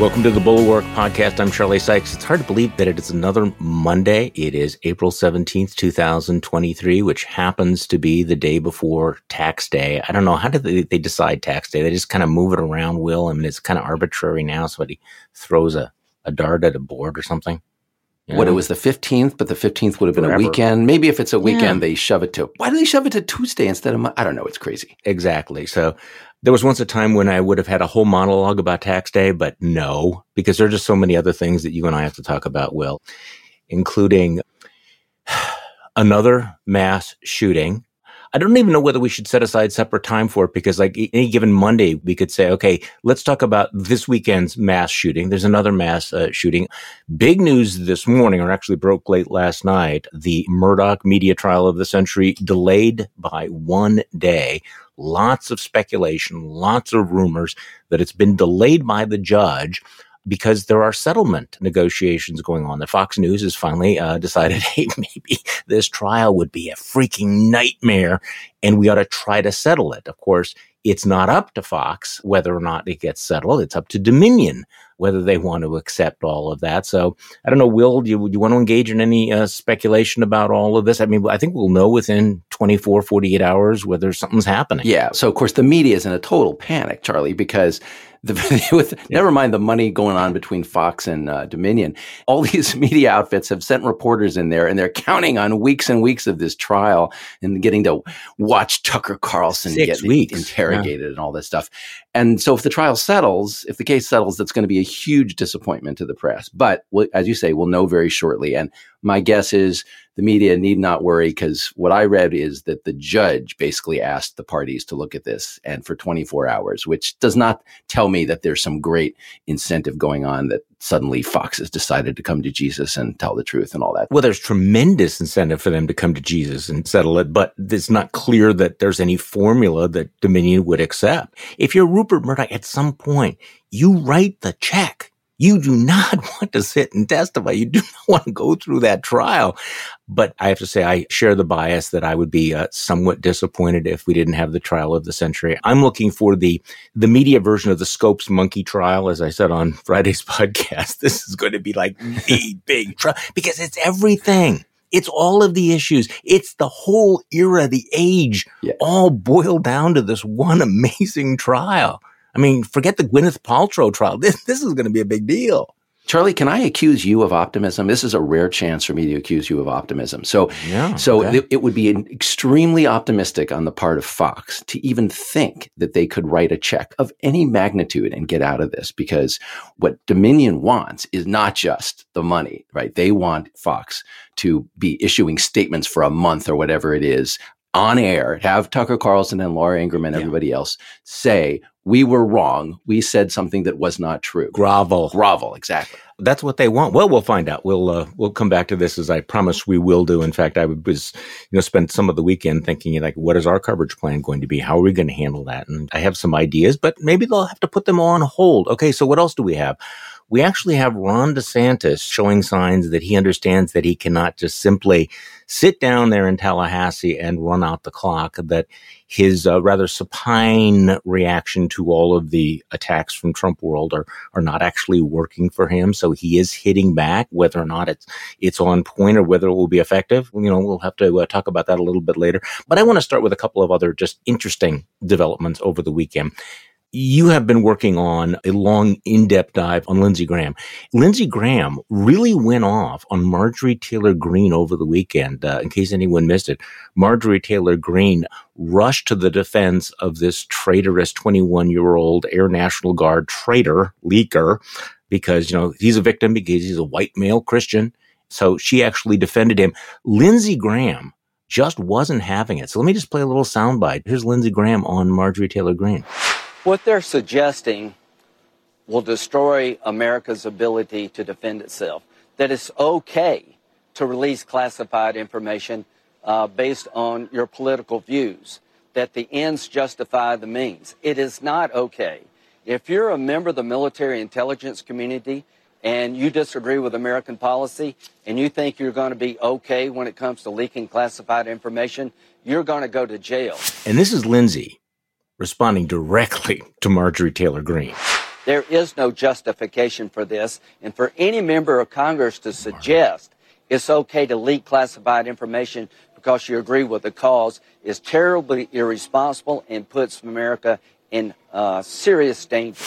Welcome to the Bulwark Podcast. I'm Charlie Sykes. It's hard to believe that it is another Monday. It is April 17th, 2023, which happens to be the day before tax day. I don't know. How did they, they decide tax day? They just kind of move it around, Will. I mean, it's kind of arbitrary now. Somebody throws a, a dart at a board or something. You What it was the 15th, but the 15th would have been Forever. a weekend. Maybe if it's a weekend, yeah. they shove it to, why do they shove it to Tuesday instead of, I don't know. It's crazy. Exactly. So there was once a time when I would have had a whole monologue about tax day, but no, because there are just so many other things that you and I have to talk about, Will, including another mass shooting. I don't even know whether we should set aside separate time for it because like any given Monday, we could say, okay, let's talk about this weekend's mass shooting. There's another mass uh, shooting. Big news this morning, or actually broke late last night, the Murdoch media trial of the century delayed by one day lots of speculation, lots of rumors that it's been delayed by the judge because there are settlement negotiations going on. The Fox News has finally uh, decided, hey, maybe this trial would be a freaking nightmare and we ought to try to settle it. Of course, it's not up to Fox whether or not it gets settled. It's up to Dominion whether they want to accept all of that. So I don't know, Will, do you, do you want to engage in any uh, speculation about all of this? I mean, I think we'll know within 24, 48 hours whether something's happening. Yeah. So, of course, the media is in a total panic, Charlie, because the, with yeah. never mind the money going on between Fox and uh, Dominion, all these media outfits have sent reporters in there, and they're counting on weeks and weeks of this trial and getting to watch Tucker Carlson Six get weeks. interrogated yeah. and all this stuff. And so, if the trial settles, if the case settles, that's going to be a huge disappointment to the press. But as you say, we'll know very shortly. And my guess is the media need not worry because what I read is that the judge basically asked the parties to look at this and for 24 hours, which does not tell me that there's some great incentive going on that suddenly Fox has decided to come to Jesus and tell the truth and all that. Well, there's tremendous incentive for them to come to Jesus and settle it, but it's not clear that there's any formula that Dominion would accept. If you're Rupert Murdoch, at some point, you write the check you do not want to sit and testify. You do not want to go through that trial. But I have to say, I share the bias that I would be uh, somewhat disappointed if we didn't have the trial of the century. I'm looking for the the media version of the Scopes monkey trial, as I said on Friday's podcast. This is going to be like the big trial because it's everything. It's all of the issues. It's the whole era, the age, yeah. all boiled down to this one amazing trial. I mean, forget the Gwyneth Paltrow trial. This, this is going to be a big deal. Charlie, can I accuse you of optimism? This is a rare chance for me to accuse you of optimism. So, yeah, so okay. it, it, would be extremely optimistic on the part of Fox to even think that they could write a check of any magnitude and get out of this because what Dominion wants is not just the money, right? They want Fox to be issuing statements for a month or whatever it is on air, have Tucker Carlson and Laura Ingraham and yeah. everybody else say, we were wrong. We said something that was not true. Grovel. Grovel, exactly. That's what they want. Well, we'll find out. We'll uh, we'll come back to this as I promised we will do. In fact, I was you know spent some of the weekend thinking like, what is our coverage plan going to be? How are we going to handle that? And I have some ideas, but maybe they'll have to put them on hold. Okay, so what else do we have? We actually have Ron DeSantis showing signs that he understands that he cannot just simply sit down there in Tallahassee and run out the clock, that his uh, rather supine reaction to all of the attacks from Trump world are, are not actually working for him. So he is hitting back, whether or not it's, it's on point or whether it will be effective. You know, we'll have to uh, talk about that a little bit later. But I want to start with a couple of other just interesting developments over the weekend you have been working on a long, in-depth dive on Lindsey Graham. Lindsey Graham really went off on Marjorie Taylor Greene over the weekend. Uh, in case anyone missed it, Marjorie Taylor Greene rushed to the defense of this traitorous 21-year-old Air National Guard traitor leaker because, you know, he's a victim because he's a white male Christian. So she actually defended him. Lindsey Graham just wasn't having it. So let me just play a little soundbite. Here's Lindsey Graham on Marjorie Taylor Greene. What they're suggesting will destroy America's ability to defend itself. That it's okay to release classified information uh, based on your political views, that the ends justify the means. It is not okay. If you're a member of the military intelligence community and you disagree with American policy and you think you're going to be okay when it comes to leaking classified information, you're going to go to jail. And this is Lindsey responding directly to Marjorie Taylor Greene. There is no justification for this. And for any member of Congress to suggest it's okay to leak classified information because you agree with the cause is terribly irresponsible and puts America in uh, serious danger.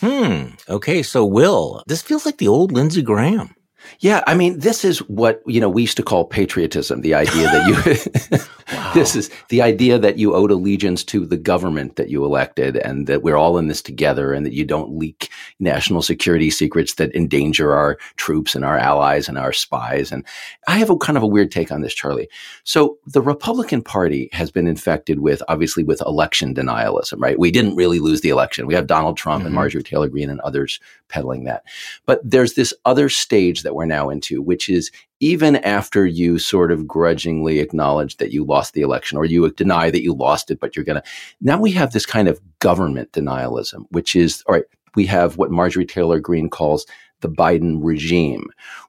Hmm. Okay. So, Will, this feels like the old Lindsey Graham. Yeah, I mean, this is what you know we used to call patriotism. The idea that you, wow. this is the idea that you owed allegiance to the government that you elected, and that we're all in this together, and that you don't leak national security secrets that endanger our troops and our allies and our spies. And I have a kind of a weird take on this, Charlie. So the Republican Party has been infected with obviously with election denialism, right? We didn't really lose the election. We have Donald Trump mm-hmm. and Marjorie Taylor Greene and others peddling that, but there's this other stage that we're now into, which is even after you sort of grudgingly acknowledge that you lost the election or you deny that you lost it, but you're going to, now we have this kind of government denialism, which is, all right, we have what Marjorie Taylor Greene calls the Biden regime,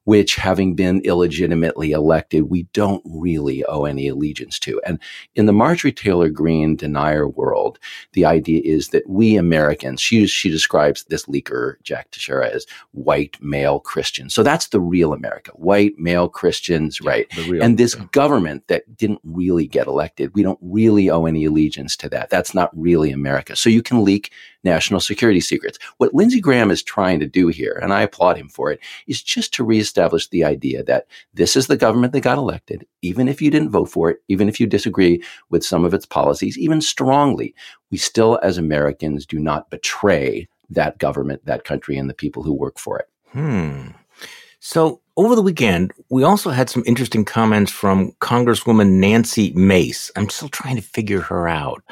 which having been illegitimately elected, we don't really owe any allegiance to. And in the Marjorie Taylor Greene denier world, the idea is that we Americans, she, she describes this leaker, Jack Teixeira, as white male Christians. So that's the real America, white male Christians, right? Real, and this yeah. government that didn't really get elected, we don't really owe any allegiance to that. That's not really America. So you can leak national security secrets. What Lindsey Graham is trying to do here, and I applaud him for it, is just to reestablish the idea that this is the government that got elected, even if you didn't vote for it, even if you disagree with some of its policies, even strongly, we still, as Americans, do not betray that government, that country, and the people who work for it. Hmm. So over the weekend, we also had some interesting comments from Congresswoman Nancy Mace. I'm still trying to figure her out.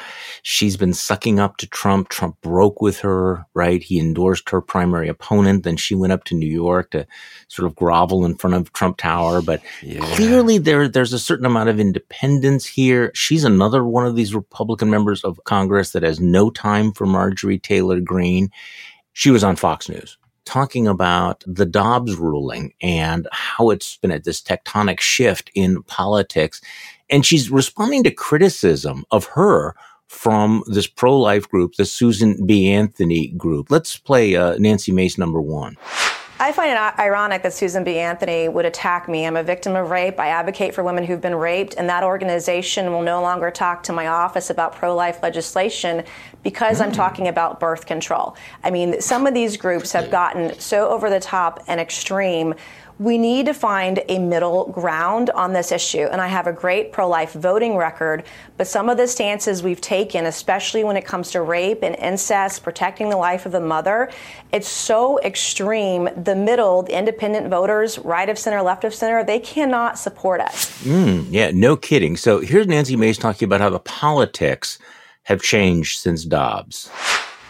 She's been sucking up to Trump. Trump broke with her, right? He endorsed her primary opponent. Then she went up to New York to sort of grovel in front of Trump Tower. But yeah. clearly there, there's a certain amount of independence here. She's another one of these Republican members of Congress that has no time for Marjorie Taylor Greene. She was on Fox News talking about the Dobbs ruling and how it's been at this tectonic shift in politics. And she's responding to criticism of her from this pro life group, the Susan B. Anthony group. Let's play uh, Nancy Mace number one. I find it ironic that Susan B. Anthony would attack me. I'm a victim of rape. I advocate for women who've been raped, and that organization will no longer talk to my office about pro life legislation because mm. I'm talking about birth control. I mean, some of these groups have gotten so over the top and extreme we need to find a middle ground on this issue. And I have a great pro life voting record, but some of the stances we've taken, especially when it comes to rape and incest, protecting the life of the mother, it's so extreme. The middle, the independent voters, right of center, left of center, they cannot support us. Mm, yeah, no kidding. So here's Nancy Mace talking about how the politics have changed since Dobbs.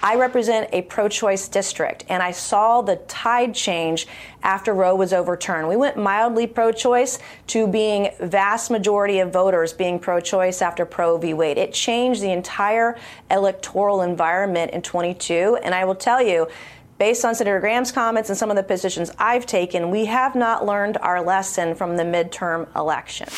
I represent a pro choice district, and I saw the tide change after Roe was overturned. We went mildly pro choice to being vast majority of voters being pro choice after Roe v. Wade. It changed the entire electoral environment in 22, and I will tell you, based on Senator Graham's comments and some of the positions I've taken, we have not learned our lesson from the midterm election.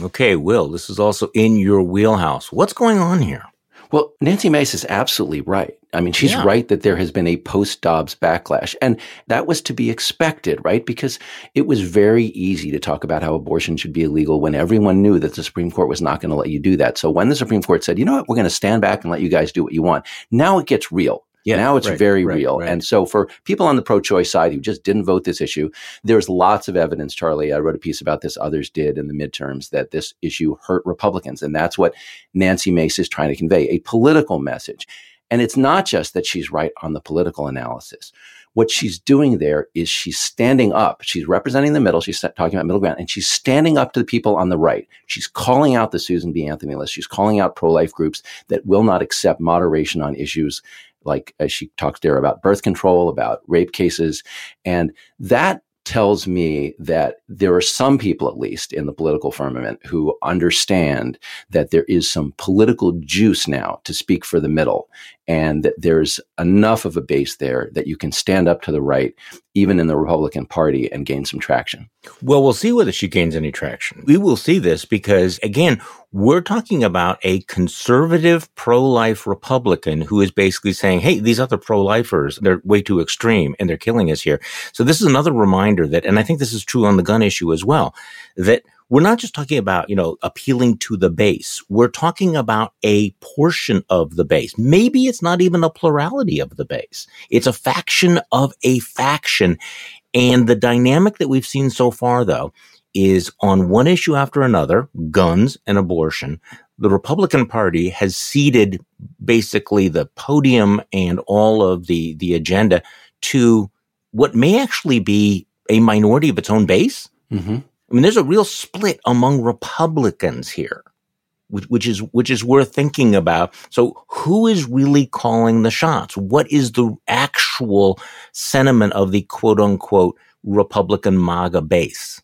Okay, Will, this is also in your wheelhouse. What's going on here? Well, Nancy Mace is absolutely right. I mean, she's yeah. right that there has been a post Dobbs backlash. And that was to be expected, right? Because it was very easy to talk about how abortion should be illegal when everyone knew that the Supreme Court was not going to let you do that. So when the Supreme Court said, you know what, we're going to stand back and let you guys do what you want, now it gets real. Yeah, now it's right, very right, real. Right. And so for people on the pro choice side who just didn't vote this issue, there's lots of evidence, Charlie. I wrote a piece about this, others did in the midterms, that this issue hurt Republicans. And that's what Nancy Mace is trying to convey a political message. And it's not just that she's right on the political analysis. What she's doing there is she's standing up. She's representing the middle. She's talking about middle ground and she's standing up to the people on the right. She's calling out the Susan B. Anthony list. She's calling out pro life groups that will not accept moderation on issues like as she talks there about birth control, about rape cases. And that tells me that there are some people, at least in the political firmament, who understand that there is some political juice now to speak for the middle, and that there's enough of a base there that you can stand up to the right, even in the Republican Party, and gain some traction. Well, we'll see whether she gains any traction. We will see this because, again, We're talking about a conservative pro-life Republican who is basically saying, Hey, these other pro-lifers, they're way too extreme and they're killing us here. So this is another reminder that, and I think this is true on the gun issue as well, that we're not just talking about, you know, appealing to the base. We're talking about a portion of the base. Maybe it's not even a plurality of the base. It's a faction of a faction. And the dynamic that we've seen so far, though, is on one issue after another, guns and abortion, the Republican Party has ceded basically the podium and all of the, the agenda to what may actually be a minority of its own base. Mm-hmm. I mean, there's a real split among Republicans here, which, which, is which is worth thinking about. So, who is really calling the shots? What is the actual sentiment of the quote unquote Republican MAGA base?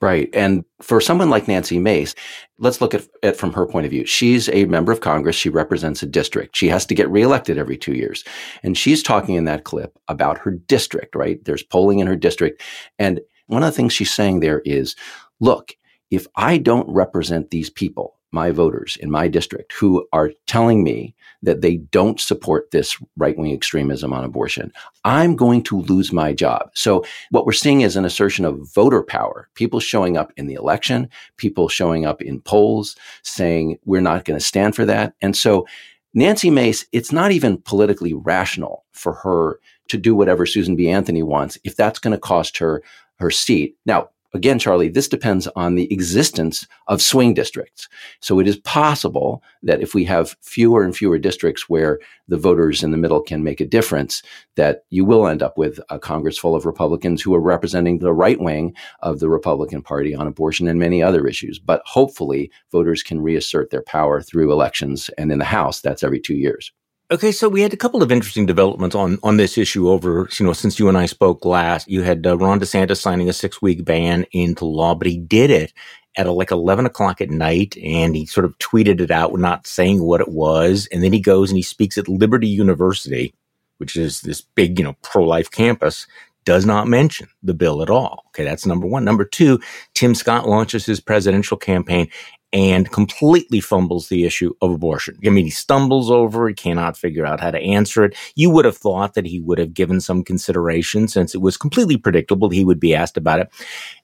Right. And for someone like Nancy Mace, let's look at it from her point of view. She's a member of Congress. She represents a district. She has to get reelected every two years. And she's talking in that clip about her district, right? There's polling in her district. And one of the things she's saying there is, look, if I don't represent these people, my voters in my district who are telling me that they don't support this right wing extremism on abortion, I'm going to lose my job. So, what we're seeing is an assertion of voter power. People showing up in the election, people showing up in polls saying, we're not going to stand for that. And so, Nancy Mace, it's not even politically rational for her to do whatever Susan B. Anthony wants if that's going to cost her her seat. Now, again, Charlie, this depends on the existence of swing districts. So it is possible that if we have fewer and fewer districts where the voters in the middle can make a difference, that you will end up with a Congress full of Republicans who are representing the right wing of the Republican Party on abortion and many other issues. But hopefully, voters can reassert their power through elections. And in the House, that's every two years. Okay, so we had a couple of interesting developments on on this issue over you know since you and I spoke last. You had uh, Ron DeSantis signing a six week ban into law, but he did it at a, like eleven o'clock at night, and he sort of tweeted it out, not saying what it was, and then he goes and he speaks at Liberty University, which is this big you know pro life campus. Does not mention the bill at all. Okay, that's number one. Number two, Tim Scott launches his presidential campaign and completely fumbles the issue of abortion. I mean, he stumbles over it, cannot figure out how to answer it. You would have thought that he would have given some consideration since it was completely predictable he would be asked about it.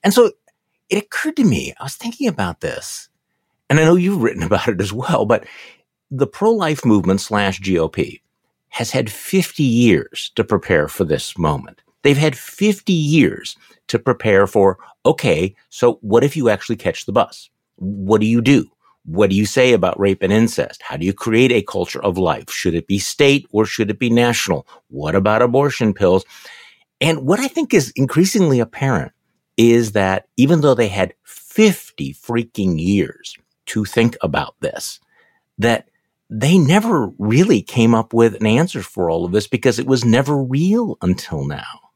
And so it occurred to me, I was thinking about this, and I know you've written about it as well, but the pro-life movement slash GOP has had 50 years to prepare for this moment. They've had 50 years to prepare for, okay, so what if you actually catch the bus? What do you do? What do you say about rape and incest? How do you create a culture of life? Should it be state or should it be national? What about abortion pills? And what I think is increasingly apparent is that even though they had 50 freaking years to think about this, that they never really came up with an answer for all of this because it was never real until now.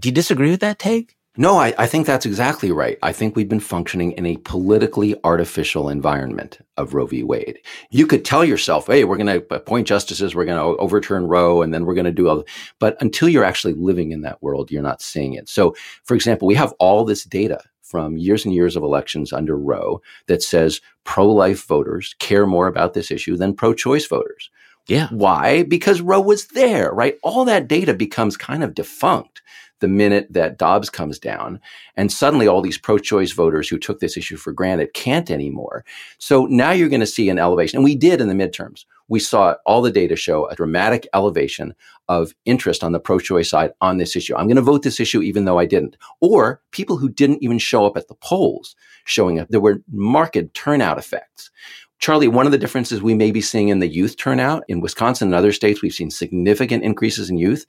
Do you disagree with that take? No, I, I, think that's exactly right. I think we've been functioning in a politically artificial environment of Roe v. Wade. You could tell yourself, hey, we're going to appoint justices, we're going to overturn Roe, and then we're going to do all. But until you're actually living in that world, you're not seeing it. So, for example, we have all this data from years and years of elections under Roe that says pro life voters care more about this issue than pro choice voters. Yeah. Why? Because Roe was there, right? All that data becomes kind of defunct the minute that Dobbs comes down. And suddenly all these pro choice voters who took this issue for granted can't anymore. So now you're going to see an elevation. And we did in the midterms. We saw all the data show a dramatic elevation of interest on the pro choice side on this issue. I'm going to vote this issue even though I didn't. Or people who didn't even show up at the polls showing up. There were marked turnout effects. Charlie, one of the differences we may be seeing in the youth turnout in Wisconsin and other states, we've seen significant increases in youth.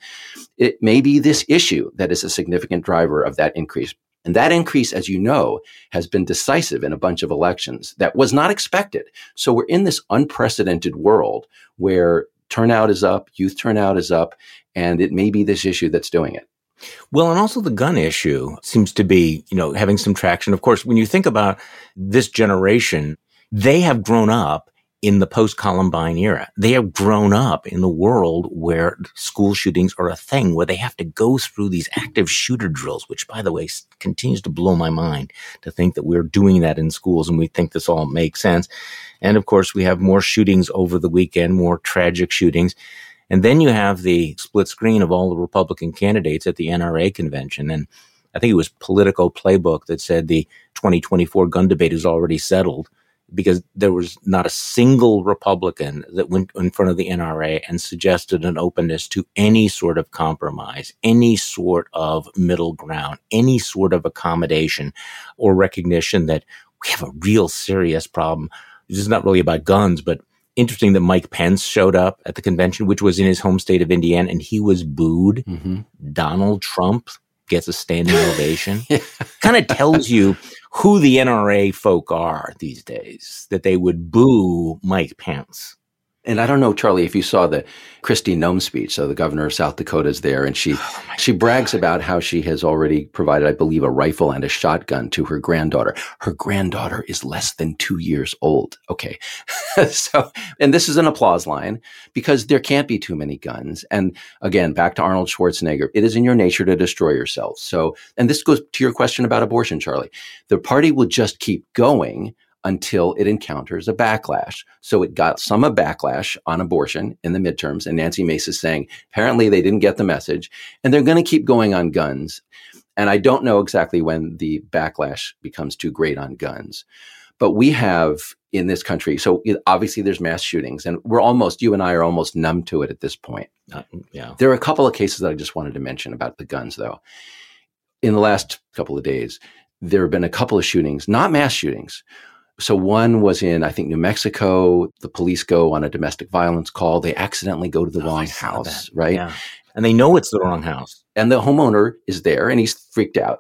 It may be this issue that is a significant driver of that increase. And that increase, as you know, has been decisive in a bunch of elections that was not expected. So we're in this unprecedented world where turnout is up, youth turnout is up, and it may be this issue that's doing it. Well, and also the gun issue seems to be, you know, having some traction. Of course, when you think about this generation, they have grown up in the post Columbine era. They have grown up in the world where school shootings are a thing, where they have to go through these active shooter drills, which, by the way, continues to blow my mind to think that we're doing that in schools and we think this all makes sense. And of course, we have more shootings over the weekend, more tragic shootings. And then you have the split screen of all the Republican candidates at the NRA convention. And I think it was Politico Playbook that said the 2024 gun debate is already settled because there was not a single Republican that went in front of the NRA and suggested an openness to any sort of compromise, any sort of middle ground, any sort of accommodation or recognition that we have a real serious problem. This is not really about guns, but interesting that Mike Pence showed up at the convention, which was in his home state of Indiana, and he was booed. Mm-hmm. Donald Trump gets a standing ovation. yeah. Kind of tells you who the NRA folk are these days, that they would boo Mike Pence. And I don't know, Charlie, if you saw the Kristi Noem speech. So the governor of South Dakota is there, and she oh she brags God. about how she has already provided, I believe, a rifle and a shotgun to her granddaughter. Her granddaughter is less than two years old. Okay, so and this is an applause line because there can't be too many guns. And again, back to Arnold Schwarzenegger, it is in your nature to destroy yourself. So, and this goes to your question about abortion, Charlie. The party will just keep going until it encounters a backlash. So it got some a backlash on abortion in the midterms. And Nancy Mace is saying apparently they didn't get the message and they're going to keep going on guns. And I don't know exactly when the backlash becomes too great on guns. But we have in this country, so obviously there's mass shootings, and we're almost, you and I are almost numb to it at this point. Uh, yeah. There are a couple of cases that I just wanted to mention about the guns, though. In the last couple of days, there have been a couple of shootings, not mass shootings, so one was in, I think, New Mexico. The police go on a domestic violence call. They accidentally go to the oh, wrong house, that. right? Yeah. And they know it's the wrong house. And the homeowner is there and he's freaked out.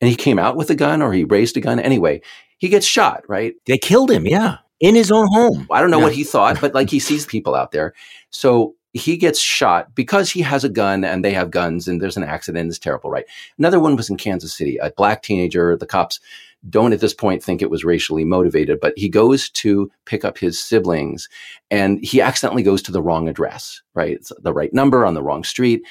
And he came out with a gun or he raised a gun. Anyway, he gets shot, right? They killed him, yeah, in his own home. I don't know yeah. what he thought, but like he sees people out there. So he gets shot because he has a gun and they have guns and there's an accident. It's terrible, right? Another one was in Kansas City, a black teenager. The cops don't at this point think it was racially motivated, but he goes to pick up his siblings and he accidentally goes to the wrong address, right? It's the right number on the wrong street.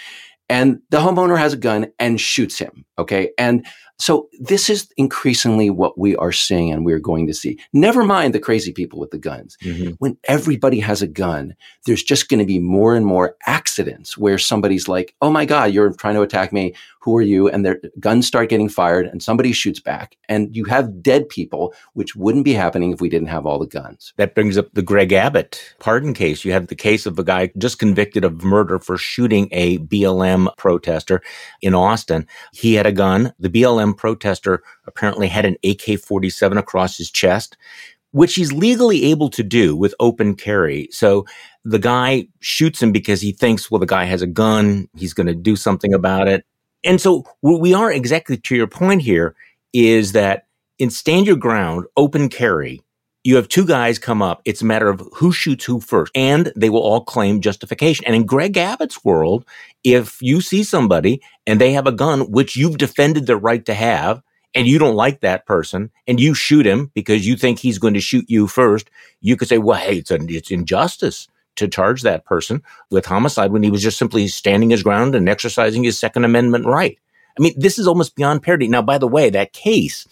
And the homeowner has a gun and shoots him. Okay. And so this is increasingly what we are seeing and we're going to see. Never mind the crazy people with the guns. Mm-hmm. When everybody has a gun, there's just going to be more and more accidents where somebody's like, Oh my God, you're trying to attack me. Who are you? And their guns start getting fired and somebody shoots back and you have dead people, which wouldn't be happening if we didn't have all the guns. That brings up the Greg Abbott pardon case. You have the case of a guy just convicted of murder for shooting a BLM protester in Austin. He had a gun. The BLM BLM protester apparently had an AK 47 across his chest, which he's legally able to do with open carry. So the guy shoots him because he thinks, well, the guy has a gun. He's going to do something about it. And so we are exactly to your point here is that in stand your ground, open carry, you have two guys come up. It's a matter of who shoots who first, and they will all claim justification. And in Greg Abbott's world, if you see somebody and they have a gun, which you've defended their right to have, and you don't like that person, and you shoot him because you think he's going to shoot you first, you could say, well, hey, it's, it's injustice to charge that person with homicide when he was just simply standing his ground and exercising his Second Amendment right. I mean, this is almost beyond parody. Now, by the way, that case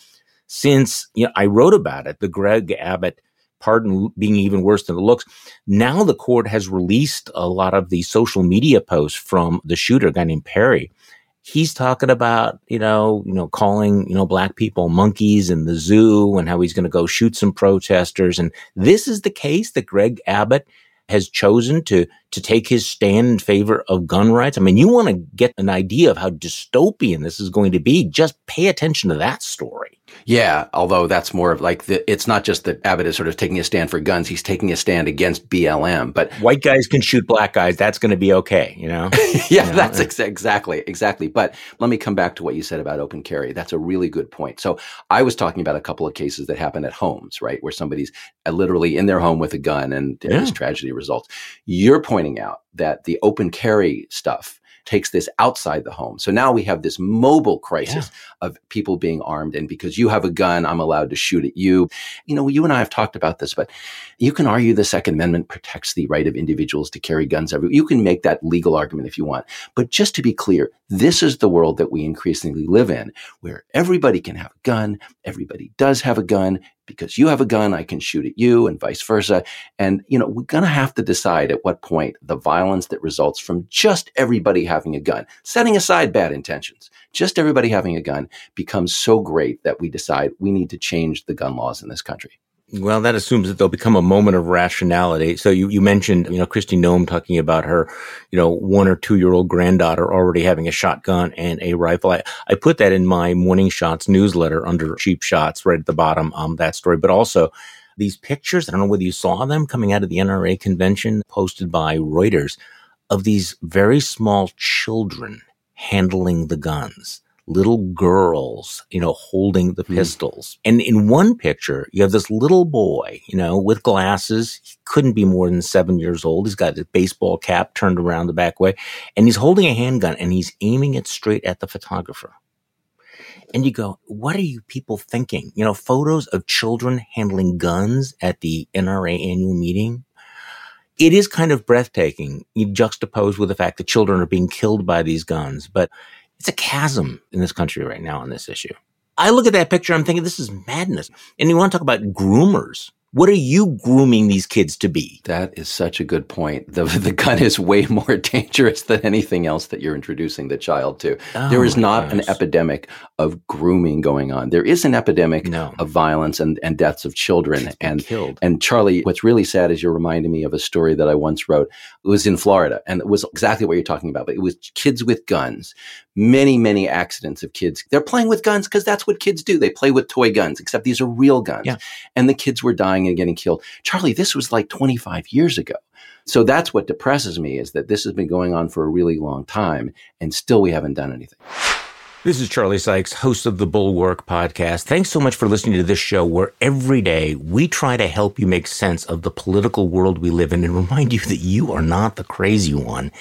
since you know, I wrote about it, the Greg Abbott pardon being even worse than it looks. Now the court has released a lot of the social media posts from the shooter, a guy named Perry. He's talking about, you know, you know, calling, you know, black people monkeys in the zoo and how he's going to go shoot some protesters. And this is the case that Greg Abbott has chosen to to take his stand in favor of gun rights. I mean, you want to get an idea of how dystopian this is going to be. Just pay attention to that story. Yeah, although that's more of like the, it's not just that Abbott is sort of taking a stand for guns; he's taking a stand against BLM. But white guys can shoot black guys; that's going to be okay, you know. yeah, you know? that's ex- exactly exactly. But let me come back to what you said about open carry. That's a really good point. So I was talking about a couple of cases that happen at homes, right, where somebody's uh, literally in their home with a gun, and yeah. this tragedy results. You're pointing out that the open carry stuff takes this outside the home. So now we have this mobile crisis yeah. of people being armed. And because you have a gun, I'm allowed to shoot at you. You know, you and I have talked about this, but you can argue the Second Amendment protects the right of individuals to carry guns everywhere. You can make that legal argument if you want. But just to be clear, this is the world that we increasingly live in, where everybody can have a gun, everybody does have a gun, because you have a gun, I can shoot at you and vice versa. And, you know, we're going to have to decide at what point the violence that results from just everybody having a gun, setting aside bad intentions, just everybody having a gun becomes so great that we decide we need to change the gun laws in this country. Well, that assumes that there'll become a moment of rationality. So you, you mentioned, you know, Kristi Noem talking about her, you know, one or two year old granddaughter already having a shotgun and a rifle. I, I put that in my morning shots newsletter under cheap shots right at the bottom, um, that story, but also these pictures. I don't know whether you saw them coming out of the NRA convention posted by Reuters of these very small children handling the guns little girls, you know, holding the mm. pistols. And in one picture, you have this little boy, you know, with glasses. He couldn't be more than seven years old. He's got his baseball cap turned around the back way and he's holding a handgun and he's aiming it straight at the photographer. And you go, what are you people thinking? You know, photos of children handling guns at the NRA annual meeting. It is kind of breathtaking. You juxtapose with the fact that children are being killed by these guns, but it's a chasm in this country right now on this issue. I look at that picture, I'm thinking this is madness. And you want to talk about groomers. What are you grooming these kids to be? That is such a good point. The, the gun is way more dangerous than anything else that you're introducing the child to. Oh there is not gosh. an epidemic of grooming going on. There is an epidemic no. of violence and, and deaths of children. and killed. And Charlie, what's really sad is you're reminding me of a story that I once wrote. It was in Florida and it was exactly what you're talking about, but it was kids with guns many, many accidents of kids. They're playing with guns because that's what kids do. They play with toy guns, except these are real guns. Yeah. And the kids were dying and getting killed. Charlie, this was like 25 years ago. So that's what depresses me is that this has been going on for a really long time and still we haven't done anything. This is Charlie Sykes, host of the Bulwark podcast. Thanks so much for listening to this show where every day we try to help you make sense of the political world we live in and remind you that you are not the crazy one.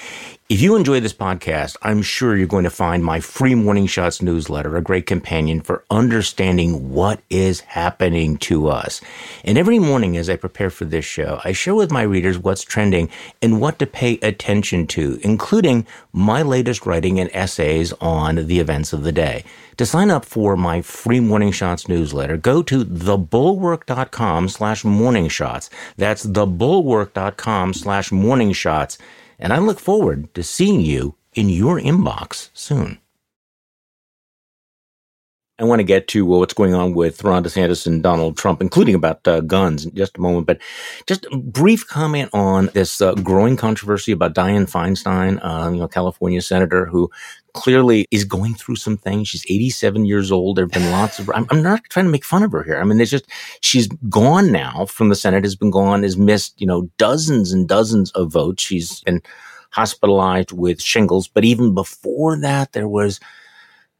If you enjoy this podcast, I'm sure you're going to find my free Morning Shots newsletter a great companion for understanding what is happening to us. And every morning as I prepare for this show, I share with my readers what's trending and what to pay attention to, including my latest writing and essays on the events of the day. To sign up for my free Morning Shots newsletter, go to thebulwark.com slash morning shots. That's thebulwark.com slash morning shots and I look forward to seeing you in your inbox soon. I want to get to what's going on with Ron DeSantis and Donald Trump, including about uh, guns in just a moment. But just a brief comment on this uh, growing controversy about Dianne Feinstein, uh, you know, California senator who clearly is going through some things. She's 87 years old. There have been lots of, I'm, I'm, not trying to make fun of her here. I mean, it's just, she's gone now from the Senate, has been gone, has missed, you know, dozens and dozens of votes. She's been hospitalized with shingles. But even before that, there was,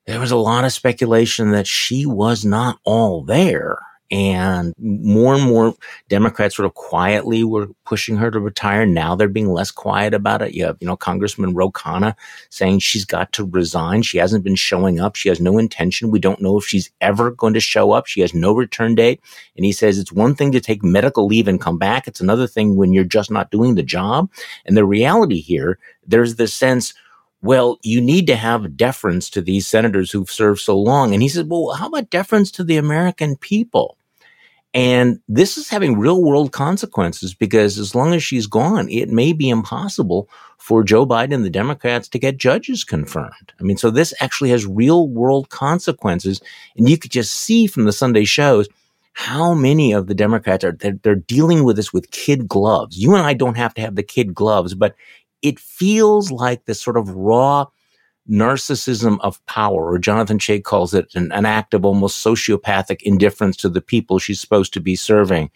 there was a lot of speculation that she was not all there. And more and more Democrats sort of quietly were pushing her to retire. Now they're being less quiet about it. You have, you know, Congressman Ro Khanna saying she's got to resign. She hasn't been showing up. She has no intention. We don't know if she's ever going to show up. She has no return date. And he says it's one thing to take medical leave and come back. It's another thing when you're just not doing the job. And the reality here, there's this sense, well, you need to have deference to these senators who've served so long. And he said, well, how about deference to the American people? And this is having real world consequences because as long as she's gone, it may be impossible for Joe Biden and the Democrats to get judges confirmed. I mean, so this actually has real world consequences. And you could just see from the Sunday shows how many of the Democrats are, they're, they're dealing with this with kid gloves. You and I don't have to have the kid gloves, but it feels like this sort of raw narcissism of power, or Jonathan Chait calls it an, an act of almost sociopathic indifference to the people she's supposed to be serving.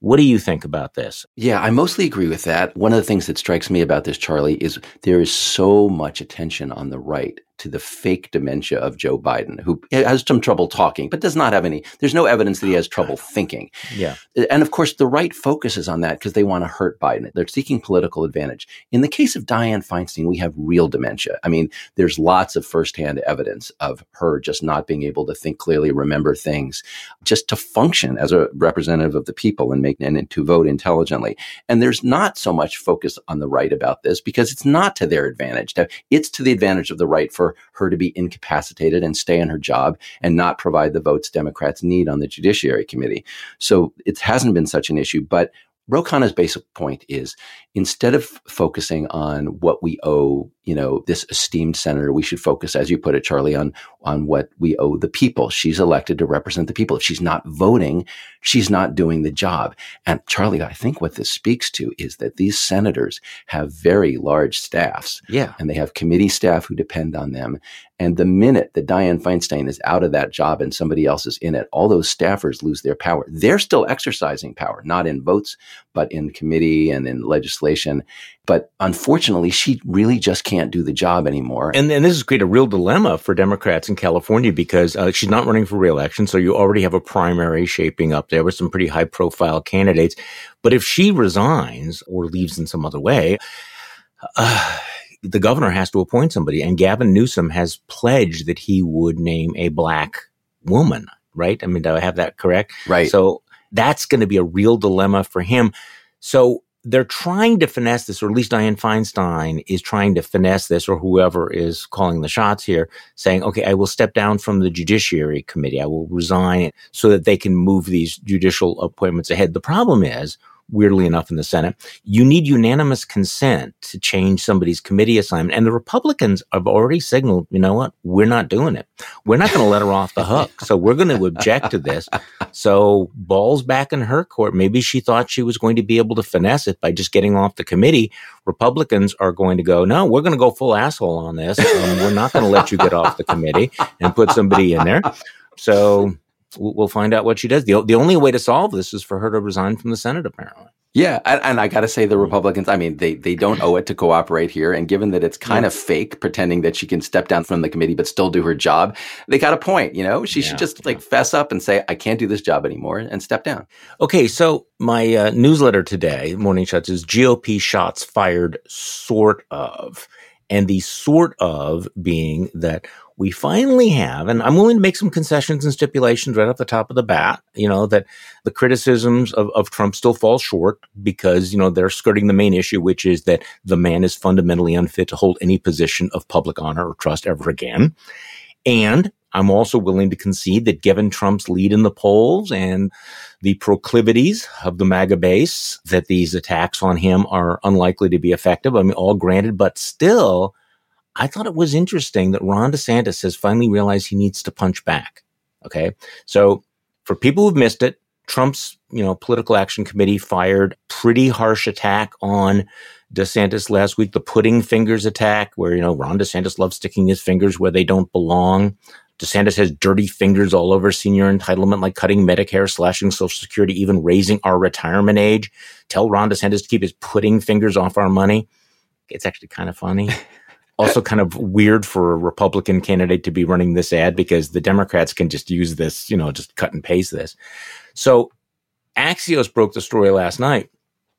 What do you think about this? Yeah, I mostly agree with that. One of the things that strikes me about this, Charlie, is there is so much attention on the right to the fake dementia of Joe Biden, who has some trouble talking, but does not have any, there's no evidence that he has trouble thinking. Yeah. And of course, the right focuses on that because they want to hurt Biden. They're seeking political advantage. In the case of Dianne Feinstein, we have real dementia. I mean, there's lots of firsthand evidence of her just not being able to think clearly, remember things, just to function as a representative of the people and make and to vote intelligently. And there's not so much focus on the right about this because it's not to their advantage. It's to the advantage of the right her to be incapacitated and stay in her job and not provide the votes Democrats need on the Judiciary Committee. So it hasn't been such an issue. But Ro Khanna's basic point is instead of focusing on what we owe, you know, this esteemed senator, we should focus, as you put it, Charlie, on on what we owe the people. She's elected to represent the people. If she's not voting, she's not doing the job. And Charlie, I think what this speaks to is that these senators have very large staffs. Yeah. And they have committee staff who depend on them. And the minute that Dianne Feinstein is out of that job and somebody else is in it, all those staffers lose their power. They're still exercising power, not in votes, but in committee and in legislation. But unfortunately, she really just can't do the job anymore. And, and this has created a real dilemma for Democrats in California because uh, she's not running for reelection. So you already have a primary shaping up there with some pretty high profile candidates. But if she resigns or leaves in some other way, uh, the governor has to appoint somebody. And Gavin Newsom has pledged that he would name a black woman, right? I mean, do I have that correct? Right. So that's going to be a real dilemma for him. So they're trying to finesse this, or at least Dianne Feinstein is trying to finesse this, or whoever is calling the shots here, saying, okay, I will step down from the Judiciary Committee. I will resign so that they can move these judicial appointments ahead. The problem is, weirdly enough, in the Senate. You need unanimous consent to change somebody's committee assignment. And the Republicans have already signaled, you know what? We're not doing it. We're not going to let her off the hook. So we're going to object to this. So balls back in her court. Maybe she thought she was going to be able to finesse it by just getting off the committee. Republicans are going to go, no, we're going to go full asshole on this. Um, we're not going to let you get off the committee and put somebody in there. So we'll find out what she does. The, the only way to solve this is for her to resign from the Senate, apparently. Yeah, and, and I got to say, the Republicans. I mean, they they don't owe it to cooperate here. And given that it's kind yeah. of fake, pretending that she can step down from the committee but still do her job, they got a point. You know, she yeah, should just yeah. like fess up and say, "I can't do this job anymore," and step down. Okay, so my uh, newsletter today, Morning Shots, is GOP shots fired, sort of, and the sort of being that we finally have, and I'm willing to make some concessions and stipulations right off the top of the bat, you know, that the criticisms of, of Trump still fall short because, you know, they're skirting the main issue, which is that the man is fundamentally unfit to hold any position of public honor or trust ever again. And I'm also willing to concede that given Trump's lead in the polls and the proclivities of the MAGA base, that these attacks on him are unlikely to be effective. I mean, all granted, but still, I thought it was interesting that Ron DeSantis has finally realized he needs to punch back. Okay. So for people who've missed it, Trump's, you know, political action committee fired pretty harsh attack on DeSantis last week, the pudding fingers attack, where, you know, Ron DeSantis loves sticking his fingers where they don't belong. DeSantis has dirty fingers all over senior entitlement, like cutting Medicare, slashing Social Security, even raising our retirement age. Tell Ron DeSantis to keep his pudding fingers off our money. It's actually kind of funny. also kind of weird for a Republican candidate to be running this ad because the Democrats can just use this, you know, just cut and paste this. So Axios broke the story last night.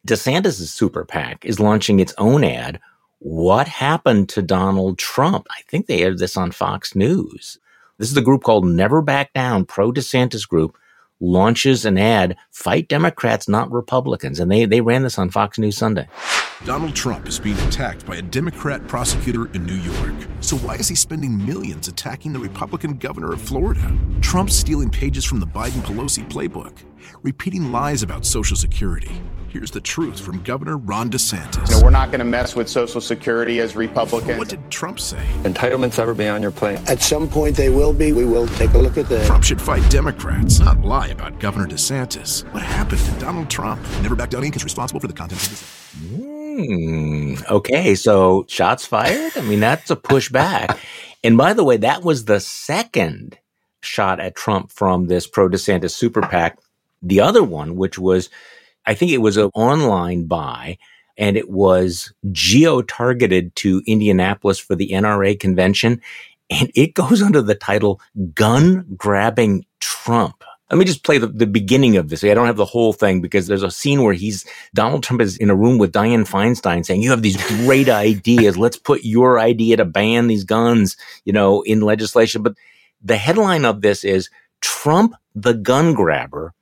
DeSantis' super PAC is launching its own ad. What happened to Donald Trump? I think they aired this on Fox News. This is the group called Never Back Down, pro DeSantis group, launches an ad, fight Democrats, not Republicans. And they, they ran this on Fox News Sunday. Donald Trump is being attacked by a Democrat prosecutor in New York. So why is he spending millions attacking the Republican governor of Florida? Trump's stealing pages from the Biden Pelosi playbook, repeating lies about Social Security. Here's the truth from Governor Ron DeSantis. You know, we're not going to mess with Social Security as Republicans. What did Trump say? Entitlements ever be on your plate? At some point they will be. We will take a look at that. Trump should fight Democrats, not lie about Governor DeSantis. What happened to Donald Trump? Never Back Down Inc. is responsible for the content of this. Hmm. Okay, so shots fired. I mean, that's a pushback. and by the way, that was the second shot at Trump from this pro DeSantis super PAC. The other one, which was, I think it was an online buy, and it was geo targeted to Indianapolis for the NRA convention. and it goes under the title Gun Grabbing Trump. Let me just play the, the beginning of this. I don't have the whole thing because there's a scene where he's Donald Trump is in a room with Dianne Feinstein saying, "You have these great ideas. Let's put your idea to ban these guns, you know, in legislation." But the headline of this is Trump, the gun grabber,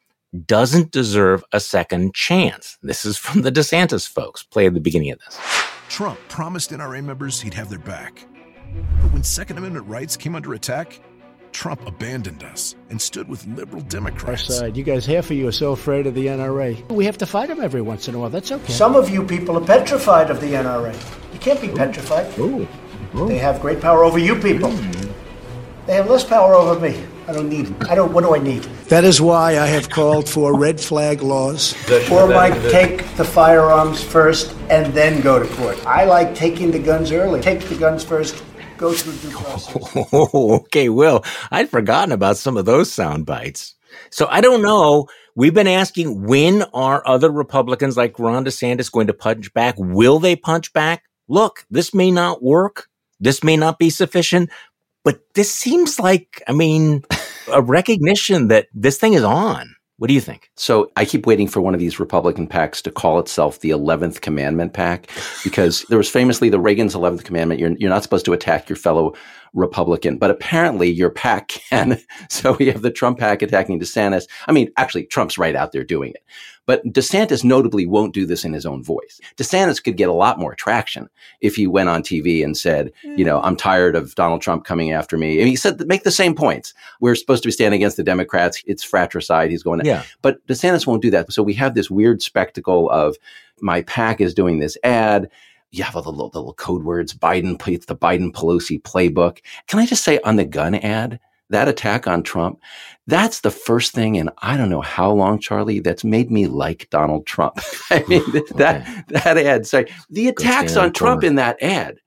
doesn't deserve a second chance. This is from the DeSantis folks. Play at the beginning of this. Trump promised NRA members he'd have their back. But when Second Amendment rights came under attack, Trump abandoned us and stood with liberal Democrats. Our side. You guys, half of you are so afraid of the NRA. We have to fight them every once in a while. That's okay. Some of you people are petrified of the NRA. You can't be petrified. Ooh. Ooh. They have great power over you people. Mm. They have less power over me. I don't need it. I don't. What do I need? That is why I have called for red flag laws. Or Mike, take the firearms first and then go to court. I like taking the guns early. Take the guns first. Go through process. Okay, Will, I'd forgotten about some of those sound bites. So I don't know. We've been asking when are other Republicans like Ron DeSantis going to punch back? Will they punch back? Look, this may not work. This may not be sufficient, but this seems like, I mean, a recognition that this thing is on. What do you think? So I keep waiting for one of these Republican PACs to call itself the 11th Commandment PAC because there was famously the Reagan's 11th Commandment. You're, you're not supposed to attack your fellow Republican, but apparently your PAC can. So we have the Trump PAC attacking DeSantis. I mean, actually, Trump's right out there doing it. But DeSantis notably won't do this in his own voice. DeSantis could get a lot more traction if he went on TV and said, you know, mm. I'm tired of Donald Trump coming after me. And he said, make the same points. We're supposed to be standing against the Democrats. It's fratricide. He's going, to, Yeah. but DeSantis won't do that. So we have this weird spectacle of my PAC is doing this ad. You have all the little, the little code words, Biden, it's the Biden Pelosi playbook. Can I just say on the gun ad, that attack on Trump, that's the first thing in I don't know how long, Charlie, that's made me like Donald Trump. I mean, that, that ad, sorry, the attacks on Trump in that ad,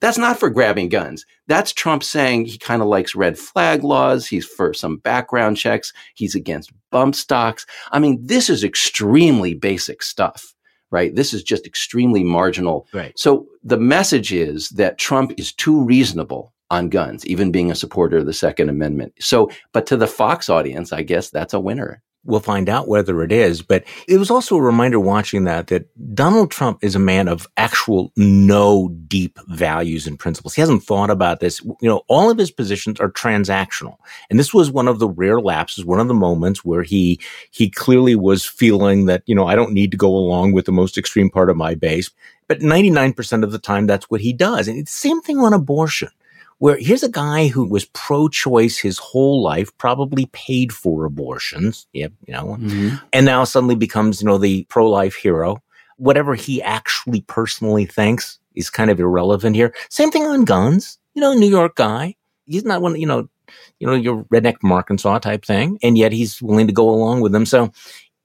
that's not for grabbing guns. That's Trump saying he kind of likes red flag laws. He's for some background checks. He's against bump stocks. I mean, this is extremely basic stuff, right? This is just extremely marginal. Right. So the message is that Trump is too reasonable on guns, even being a supporter of the Second Amendment. So, but to the Fox audience, I guess that's a winner. We'll find out whether it is, but it was also a reminder watching that that Donald Trump is a man of actual no deep values and principles. He hasn't thought about this. You know, all of his positions are transactional. And this was one of the rare lapses, one of the moments where he he clearly was feeling that, you know, I don't need to go along with the most extreme part of my base. But 99% of the time that's what he does. And it's the same thing on abortion where here's a guy who was pro-choice his whole life, probably paid for abortions, yeah, you know, mm-hmm. and now suddenly becomes, you know, the pro-life hero. Whatever he actually personally thinks is kind of irrelevant here. Same thing on guns. You know, New York guy. He's not one, you know, you know, your redneck from Arkansas type thing, and yet he's willing to go along with them. So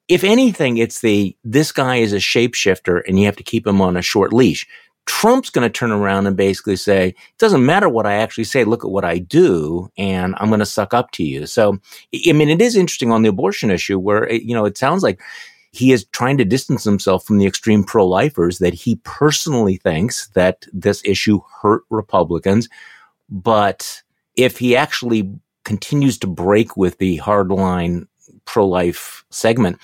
if anything, it's the this guy is a shapeshifter and you have to keep him on a short leash. Trump's going to turn around and basically say, it doesn't matter what I actually say, look at what I do, and I'm going to suck up to you. So, I mean, it is interesting on the abortion issue where, it, you know, it sounds like he is trying to distance himself from the extreme pro-lifers that he personally thinks that this issue hurt Republicans. But if he actually continues to break with the hardline pro-life segment,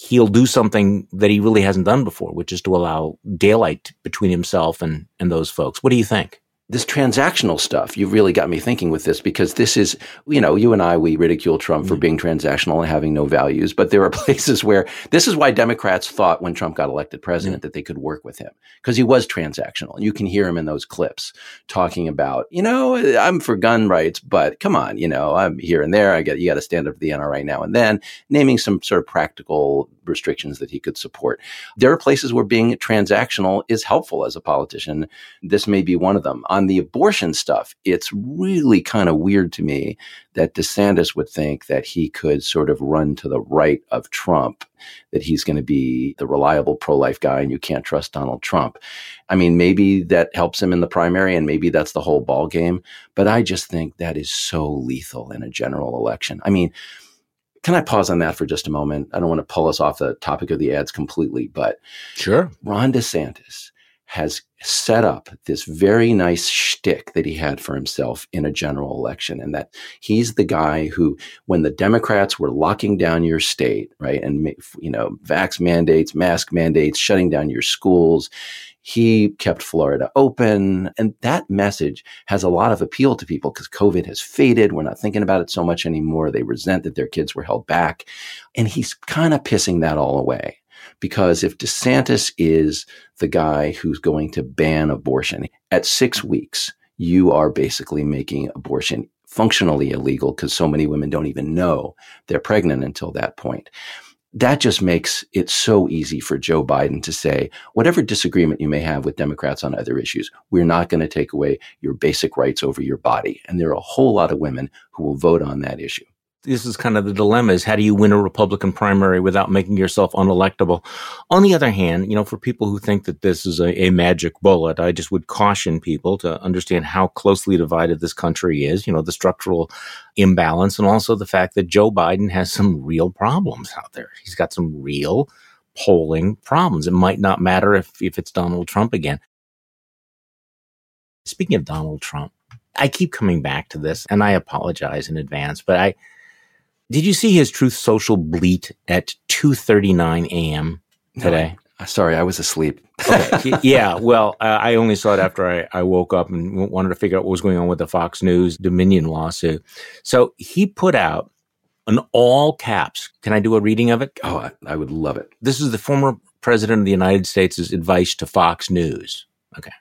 he'll do something that he really hasn't done before, which is to allow daylight between himself and, and those folks. What do you think? This transactional stuff, you've really got me thinking with this because this is, you know, you and I, we ridicule Trump for mm. being transactional and having no values. But there are places where this is why Democrats thought when Trump got elected president mm. that they could work with him because he was transactional. And you can hear him in those clips talking about, you know, I'm for gun rights, but come on, you know, I'm here and there. I get, you got to stand up to the NRA now and then, naming some sort of practical restrictions that he could support. There are places where being transactional is helpful as a politician. This may be one of them. On the abortion stuff, it's really kind of weird to me that DeSantis would think that he could sort of run to the right of Trump, that he's going to be the reliable pro life guy and you can't trust Donald Trump. I mean, maybe that helps him in the primary and maybe that's the whole ball game. But I just think that is so lethal in a general election. I mean, can I pause on that for just a moment? I don't want to pull us off the topic of the ads completely, but Sure. Ron DeSantis has set up this very nice shtick that he had for himself in a general election. And that he's the guy who, when the Democrats were locking down your state, right, and, you know, vax mandates, mask mandates, shutting down your schools, he kept Florida open. And that message has a lot of appeal to people because COVID has faded. We're not thinking about it so much anymore. They resent that their kids were held back. And he's kind of pissing that all away. Because if DeSantis is the guy who's going to ban abortion at six weeks, you are basically making abortion functionally illegal because so many women don't even know they're pregnant until that point. That just makes it so easy for Joe Biden to say, whatever disagreement you may have with Democrats on other issues, we're not going to take away your basic rights over your body. And there are a whole lot of women who will vote on that issue this is kind of the dilemma is how do you win a Republican primary without making yourself unelectable? On the other hand, you know, for people who think that this is a, a, magic bullet, I just would caution people to understand how closely divided this country is, you know, the structural imbalance and also the fact that Joe Biden has some real problems out there. He's got some real polling problems. It might not matter if, if it's Donald Trump again. Speaking of Donald Trump, I keep coming back to this and I apologize in advance, but I, did you see his Truth Social bleat at 2:39 a.m. today? No, sorry, I was asleep. okay. Yeah, well, uh, I only saw it after I, I woke up and wanted to figure out what was going on with the Fox News Dominion lawsuit. So he put out an all caps. Can I do a reading of it? Oh, I, I would love it. This is the former president of the United States' advice to Fox News. Okay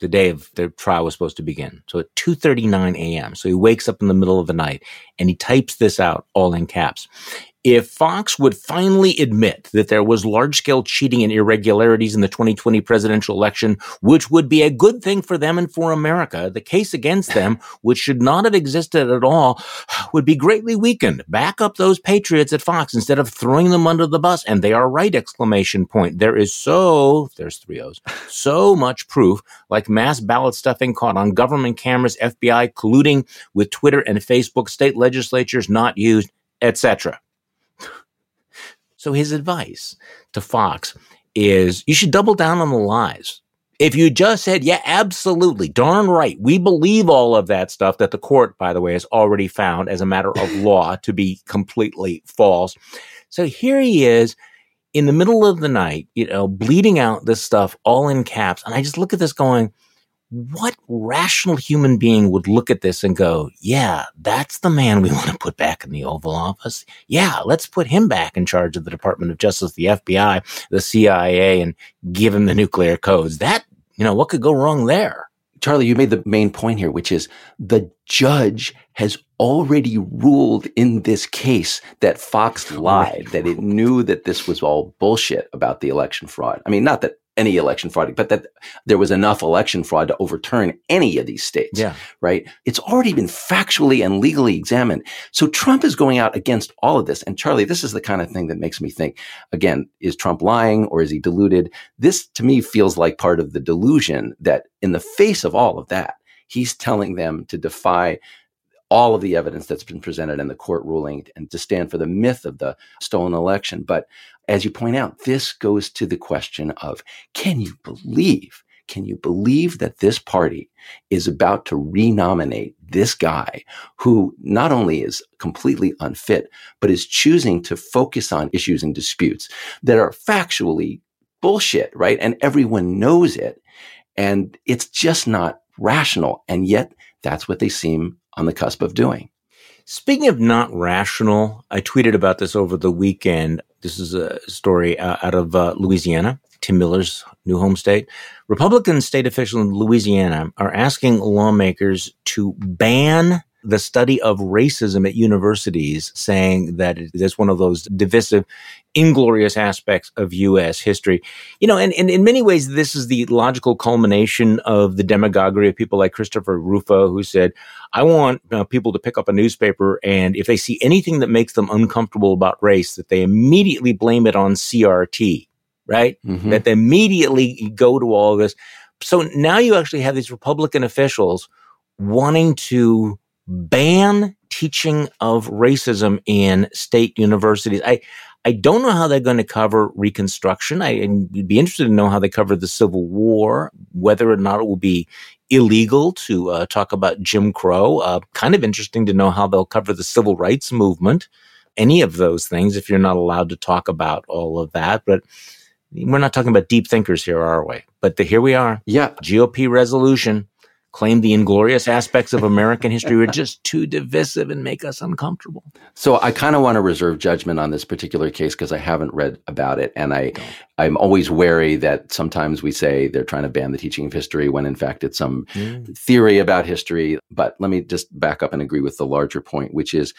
the day of their trial was supposed to begin. So at 2:39 a.m. So he wakes up in the middle of the night and he types this out all in caps if Fox would finally admit that there was large scale cheating and irregularities in the 2020 presidential election, which would be a good thing for them and for America, the case against them, which should not have existed at all, would be greatly weakened. Back up those patriots at Fox instead of throwing them under the bus. And they are right, exclamation point. There is so, there's three O's, so much proof, like mass ballot stuffing caught on government cameras, FBI colluding with Twitter and Facebook, state legislatures not used, etc. So his advice to Fox is you should double down on the lies. If you just said, yeah, absolutely, darn right, we believe all of that stuff that the court, by the way, has already found as a matter of law to be completely false. So here he is in the middle of the night, you know, bleeding out this stuff all in caps. And I just look at this going, what rational human being would look at this and go, yeah, that's the man we want to put back in the Oval Office. Yeah, let's put him back in charge of the Department of Justice, the FBI, the CIA, and give him the nuclear codes. That, you know, what could go wrong there? Charlie, you made the main point here, which is the judge has already ruled in this case that Fox lied, that it knew that this was all bullshit about the election fraud. I mean, not that any election fraud, but that there was enough election fraud to overturn any of these states. Yeah. Right. It's already been factually and legally examined. So Trump is going out against all of this. And Charlie, this is the kind of thing that makes me think again, is Trump lying or is he deluded? This to me feels like part of the delusion that in the face of all of that, he's telling them to defy all of the evidence that's been presented in the court ruling and to stand for the myth of the stolen election. But as you point out, this goes to the question of can you believe? Can you believe that this party is about to renominate this guy who not only is completely unfit, but is choosing to focus on issues and disputes that are factually bullshit, right? And everyone knows it. And it's just not rational. And yet that's what they seem on the cusp of doing. Speaking of not rational, I tweeted about this over the weekend. This is a story uh, out of uh, Louisiana, Tim Miller's new home state. Republican state officials in Louisiana are asking lawmakers to ban the study of racism at universities, saying that it is one of those divisive, inglorious aspects of U.S. history. You know, and, and in many ways, this is the logical culmination of the demagoguery of people like Christopher Rufo, who said, I want uh, people to pick up a newspaper and if they see anything that makes them uncomfortable about race, that they immediately blame it on CRT, right? Mm-hmm. That they immediately go to all of this. So now you actually have these Republican officials wanting to ban teaching of racism in state universities. I, I don't know how they're going to cover Reconstruction. I, would be interested to know how they cover the Civil War, whether or not it will be illegal to uh, talk about Jim Crow. Uh, kind of interesting to know how they'll cover the Civil Rights Movement, any of those things, if you're not allowed to talk about all of that. But we're not talking about deep thinkers here, are we? But the, here we are. Yeah. GOP resolution claimed the inglorious aspects of American history were just too divisive and make us uncomfortable. So I kind of want to reserve judgment on this particular case because I haven't read about it, and I I'm always wary that sometimes we say they're trying to ban the teaching of history when in fact it's some mm. theory about history. But let me just back up and agree with the larger point, which is.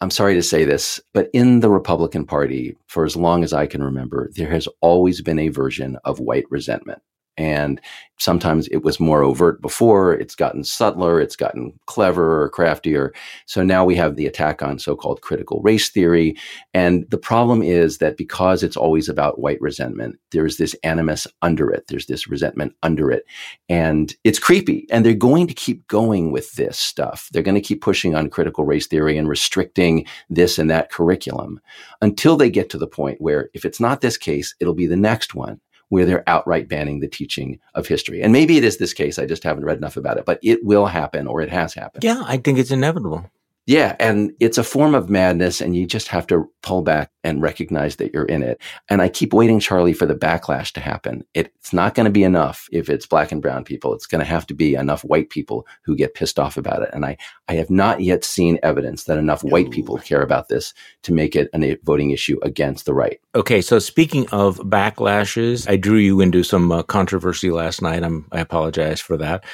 I'm sorry to say this, but in the Republican Party, for as long as I can remember, there has always been a version of white resentment. And sometimes it was more overt before. It's gotten subtler. It's gotten cleverer, craftier. So now we have the attack on so-called critical race theory. And the problem is that because it's always about white resentment, there's this animus under it. There's this resentment under it. And it's creepy. And they're going to keep going with this stuff. They're going to keep pushing on critical race theory and restricting this and that curriculum until they get to the point where if it's not this case, it'll be the next one where they're outright banning the teaching of history. And maybe it is this case. I just haven't read enough about it, but it will happen or it has happened. Yeah, I think it's inevitable. Yeah. And it's a form of madness and you just have to pull back and recognize that you're in it. And I keep waiting, Charlie, for the backlash to happen. It's not going to be enough if it's black and brown people. It's going to have to be enough white people who get pissed off about it. And I, I have not yet seen evidence that enough white people care about this to make it a voting issue against the right. Okay. So speaking of backlashes, I drew you into some uh, controversy last night. I'm, I apologize for that.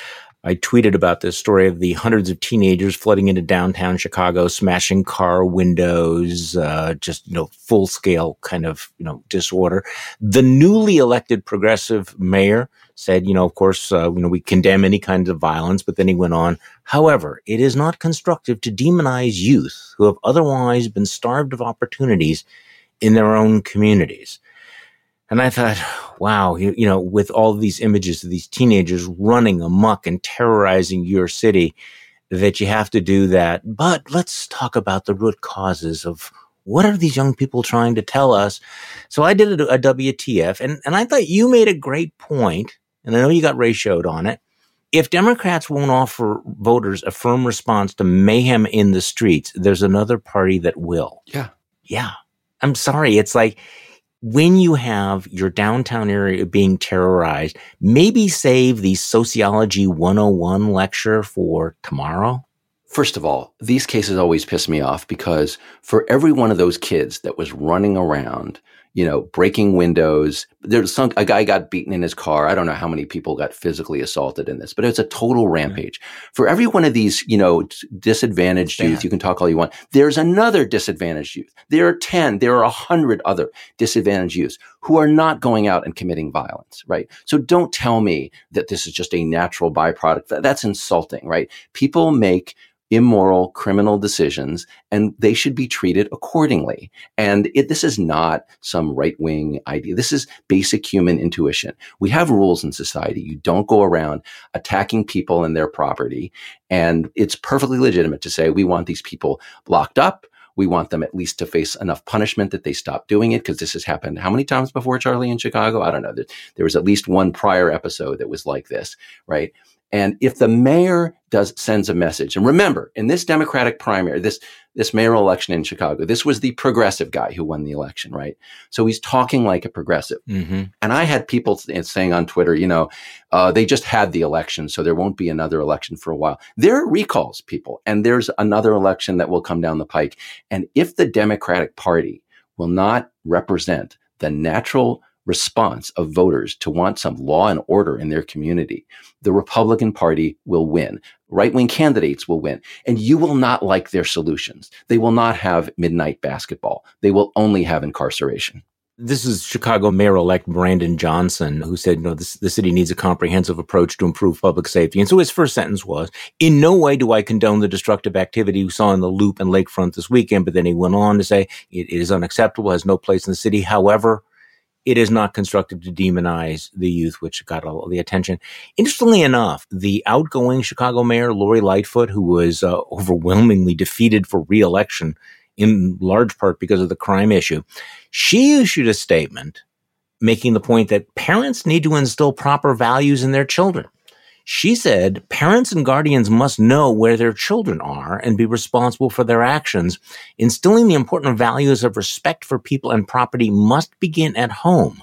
I tweeted about this story of the hundreds of teenagers flooding into downtown Chicago, smashing car windows, uh, just, you know, full scale kind of, you know, disorder. The newly elected progressive mayor said, you know, of course, uh, you know, we condemn any kinds of violence, but then he went on. However, it is not constructive to demonize youth who have otherwise been starved of opportunities in their own communities. And I thought, wow, you, you, know, with all these images of these teenagers running amok and terrorizing your city, that you have to do that. But let's talk about the root causes of what are these young people trying to tell us? So I did a, a WTF and, and I thought you made a great point, and I know you got ratioed on it. If Democrats won't offer voters a firm response to mayhem in the streets, there's another party that will. Yeah. Yeah. I'm sorry. It's like, when you have your downtown area being terrorized, maybe save the sociology 101 lecture for tomorrow? First of all, these cases always piss me off because for every one of those kids that was running around you know, breaking windows. There's some, a guy got beaten in his car. I don't know how many people got physically assaulted in this, but it's a total rampage. For every one of these, you know, disadvantaged youth, you can talk all you want. There's another disadvantaged youth. There are 10, there are a hundred other disadvantaged youths who are not going out and committing violence, right? So don't tell me that this is just a natural byproduct. That's insulting, right? People make immoral criminal decisions and they should be treated accordingly. And it, this is not some right wing idea. This is basic human intuition. We have rules in society. You don't go around attacking people and their property. And it's perfectly legitimate to say we want these people locked up. We want them at least to face enough punishment that they stop doing it because this has happened how many times before, Charlie, in Chicago? I don't know. There, there was at least one prior episode that was like this, right? And if the mayor does sends a message, and remember, in this Democratic primary, this this mayoral election in Chicago, this was the progressive guy who won the election, right? So he's talking like a progressive. Mm-hmm. And I had people saying on Twitter, you know, uh, they just had the election, so there won't be another election for a while. There are recalls, people, and there's another election that will come down the pike. And if the Democratic Party will not represent the natural response of voters to want some law and order in their community, the Republican Party will win. Right wing candidates will win. And you will not like their solutions. They will not have midnight basketball. They will only have incarceration. This is Chicago Mayor elect Brandon Johnson, who said, you know, this, the city needs a comprehensive approach to improve public safety. And so his first sentence was, in no way do I condone the destructive activity we saw in the loop and lakefront this weekend. But then he went on to say, it is unacceptable, has no place in the city. However, it is not constructive to demonize the youth, which got all the attention. Interestingly enough, the outgoing Chicago mayor, Lori Lightfoot, who was uh, overwhelmingly defeated for reelection in large part because of the crime issue. She issued a statement making the point that parents need to instill proper values in their children. She said parents and guardians must know where their children are and be responsible for their actions. Instilling the important values of respect for people and property must begin at home,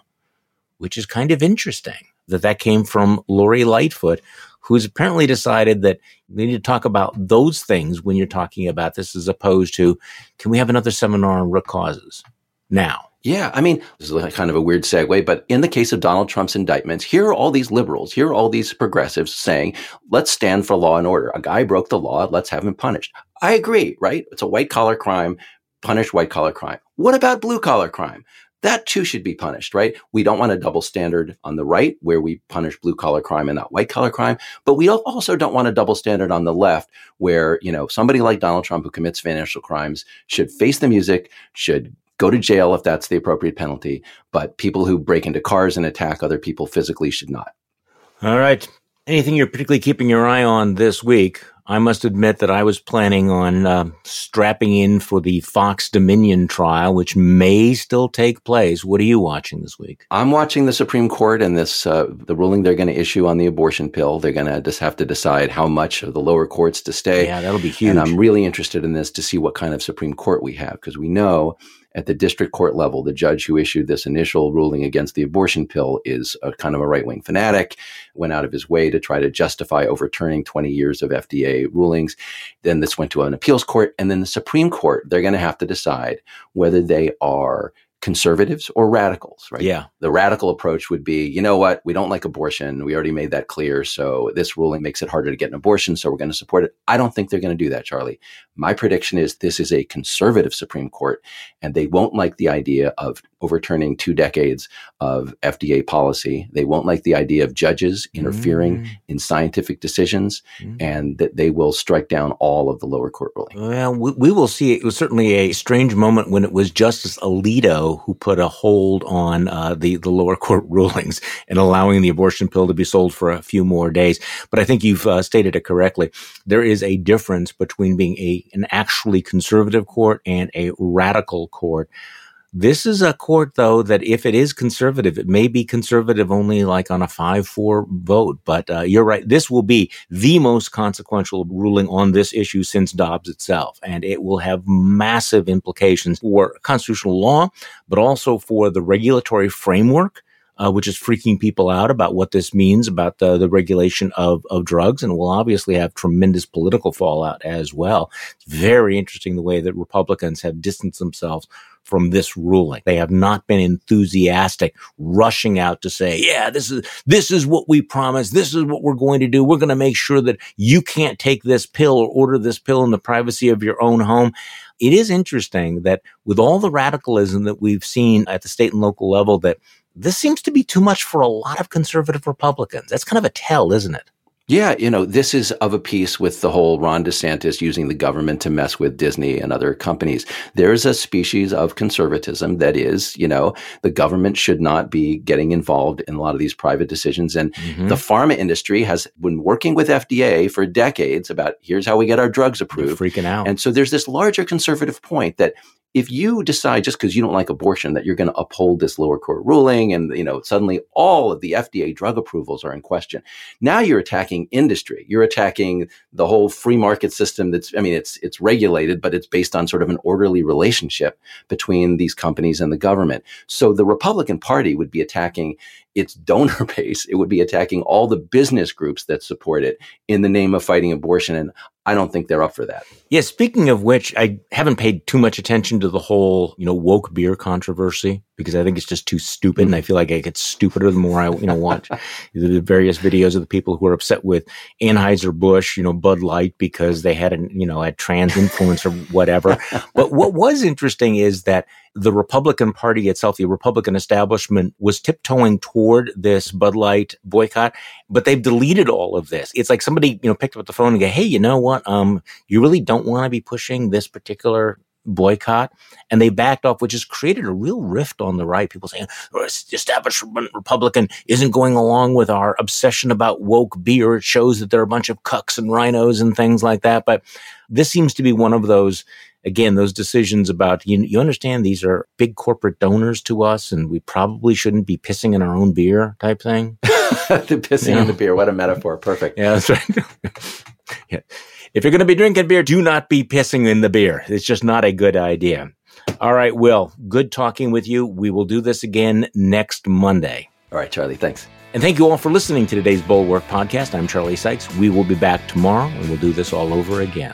which is kind of interesting that that came from Lori Lightfoot, who's apparently decided that we need to talk about those things when you're talking about this as opposed to, can we have another seminar on root causes now? Yeah, I mean, this is kind of a weird segue, but in the case of Donald Trump's indictments, here are all these liberals, here are all these progressives saying, let's stand for law and order. A guy broke the law, let's have him punished. I agree, right? It's a white collar crime, punish white collar crime. What about blue collar crime? that too should be punished, right? We don't want a double standard on the right where we punish blue collar crime and not white collar crime, but we also don't want a double standard on the left where, you know, somebody like Donald Trump who commits financial crimes should face the music, should go to jail if that's the appropriate penalty, but people who break into cars and attack other people physically should not. All right. Anything you're particularly keeping your eye on this week? I must admit that I was planning on uh, strapping in for the Fox Dominion trial, which may still take place. What are you watching this week? I'm watching the Supreme Court and this uh, the ruling they're going to issue on the abortion pill. They're going to just have to decide how much of the lower courts to stay. Yeah, that'll be huge. And I'm really interested in this to see what kind of Supreme Court we have because we know at the district court level, the judge who issued this initial ruling against the abortion pill is a kind of a right wing fanatic, went out of his way to try to justify overturning 20 years of FDA rulings. Then this went to an appeals court. And then the Supreme Court, they're going to have to decide whether they are conservatives or radicals, right? Yeah. The radical approach would be, you know what, we don't like abortion. We already made that clear. So this ruling makes it harder to get an abortion. So we're going to support it. I don't think they're going to do that, Charlie. My prediction is this is a conservative Supreme Court, and they won't like the idea of overturning two decades of FDA policy. They won't like the idea of judges interfering mm. in scientific decisions, mm. and that they will strike down all of the lower court rulings. Well, we, we, will see. It was certainly a strange moment when it was Justice Alito who put a hold on uh, the the lower court rulings and allowing the abortion pill to be sold for a few more days. But I think you've uh, stated it correctly. There is a difference between being a an actually conservative court and a radical court. This is a court, though, that if it is conservative, it may be conservative only like on a 5-4 vote. But uh, you're right. This will be the most consequential ruling on this issue since Dobbs itself. And it will have massive implications for constitutional law, but also for the regulatory framework uh, which is freaking people out about what this means about the, the regulation of, of drugs and will obviously have tremendous political fallout as well. It's very interesting the way that Republicans have distanced themselves from this ruling. They have not been enthusiastic, rushing out to say, yeah, this is, this is what we promised. This is what we're going to do. We're going to make sure that you can't take this pill or order this pill in the privacy of your own home. It is interesting that with all the radicalism that we've seen at the state and local level that this seems to be too much for a lot of conservative Republicans. That's kind of a tell, isn't it? Yeah, you know, this is of a piece with the whole Ron DeSantis using the government to mess with Disney and other companies. There's a species of conservatism that is, you know, the government should not be getting involved in a lot of these private decisions. And mm-hmm. the pharma industry has been working with FDA for decades about here's how we get our drugs approved. They're freaking out. And so there's this larger conservative point that if you decide just because you don't like abortion that you're going to uphold this lower court ruling and you know suddenly all of the FDA drug approvals are in question now you're attacking industry you're attacking the whole free market system that's I mean it's it's regulated but it's based on sort of an orderly relationship between these companies and the government so the Republican Party would be attacking its donor base. It would be attacking all the business groups that support it in the name of fighting abortion. And I don't think they're up for that. Yeah. Speaking of which, I haven't paid too much attention to the whole, you know, woke beer controversy because I think it's just too stupid. Mm-hmm. And I feel like it gets stupider the more I, you know, watch the various videos of the people who are upset with Anheuser-Busch, you know, Bud Light because they had an, you know, a trans influence or whatever. but what was interesting is that the Republican Party itself, the Republican establishment was tiptoeing toward this Bud Light boycott, but they've deleted all of this. It's like somebody, you know, picked up the phone and go, Hey, you know what? Um, you really don't want to be pushing this particular boycott and they backed off, which has created a real rift on the right. People saying oh, establishment Republican isn't going along with our obsession about woke beer. It shows that there are a bunch of cucks and RINOs and things like that. But this seems to be one of those again, those decisions about you, you understand these are big corporate donors to us, and we probably shouldn't be pissing in our own beer type thing. the pissing Yeah. in the beer. What a metaphor. Perfect. Yeah, that's right. yeah. If you're going to be drinking beer, do not be pissing in the beer. It's just not a good idea. All right, Will, good talking with you. We will do this again next Monday. All right, Charlie. Thanks. And thank you all for listening to today's Bulwark podcast. I'm Charlie Sykes. We will be back tomorrow and we'll do this all over again.